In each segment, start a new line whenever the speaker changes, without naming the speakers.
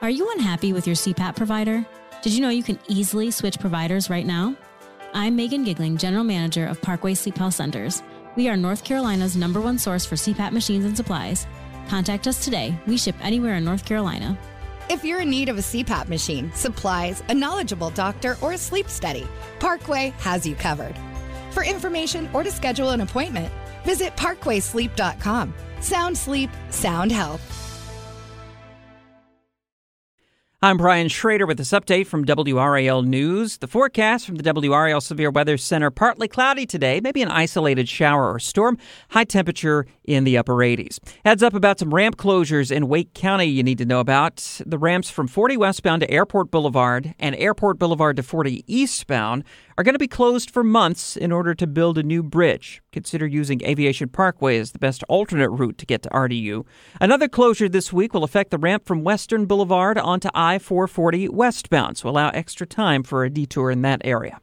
Are you unhappy with your CPAP provider? Did you know you can easily switch providers right now? I'm Megan Gigling, General Manager of Parkway Sleep Health Centers. We are North Carolina's number one source for CPAP machines and supplies. Contact us today. We ship anywhere in North Carolina.
If you're in need of a CPAP machine, supplies, a knowledgeable doctor, or a sleep study, Parkway has you covered. For information or to schedule an appointment, visit parkwaysleep.com. Sound sleep, sound health.
I'm Brian Schrader with this update from WRAL News. The forecast from the WRAL Severe Weather Center partly cloudy today, maybe an isolated shower or storm. High temperature in the upper 80s. Heads up about some ramp closures in Wake County you need to know about. The ramps from 40 westbound to Airport Boulevard and Airport Boulevard to 40 eastbound are going to be closed for months in order to build a new bridge. Consider using Aviation Parkway as the best alternate route to get to RDU. Another closure this week will affect the ramp from Western Boulevard onto I 440 westbound, so allow extra time for a detour in that area.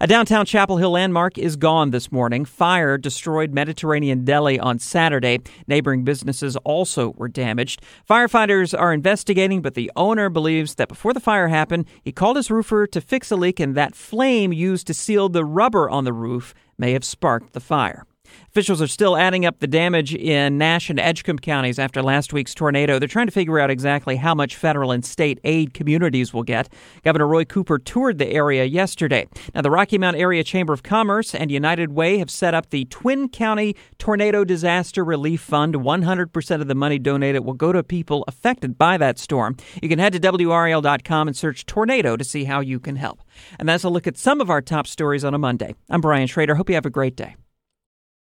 A downtown Chapel Hill landmark is gone this morning. Fire destroyed Mediterranean Deli on Saturday. Neighboring businesses also were damaged. Firefighters are investigating, but the owner believes that before the fire happened, he called his roofer to fix a leak, and that flame used to seal the rubber on the roof may have sparked the fire. Officials are still adding up the damage in Nash and Edgecombe counties after last week's tornado. They're trying to figure out exactly how much federal and state aid communities will get. Governor Roy Cooper toured the area yesterday. Now, the Rocky Mount Area Chamber of Commerce and United Way have set up the Twin County Tornado Disaster Relief Fund. 100% of the money donated will go to people affected by that storm. You can head to WRAL.com and search tornado to see how you can help. And that's a look at some of our top stories on a Monday. I'm Brian Schrader. Hope you have a great day.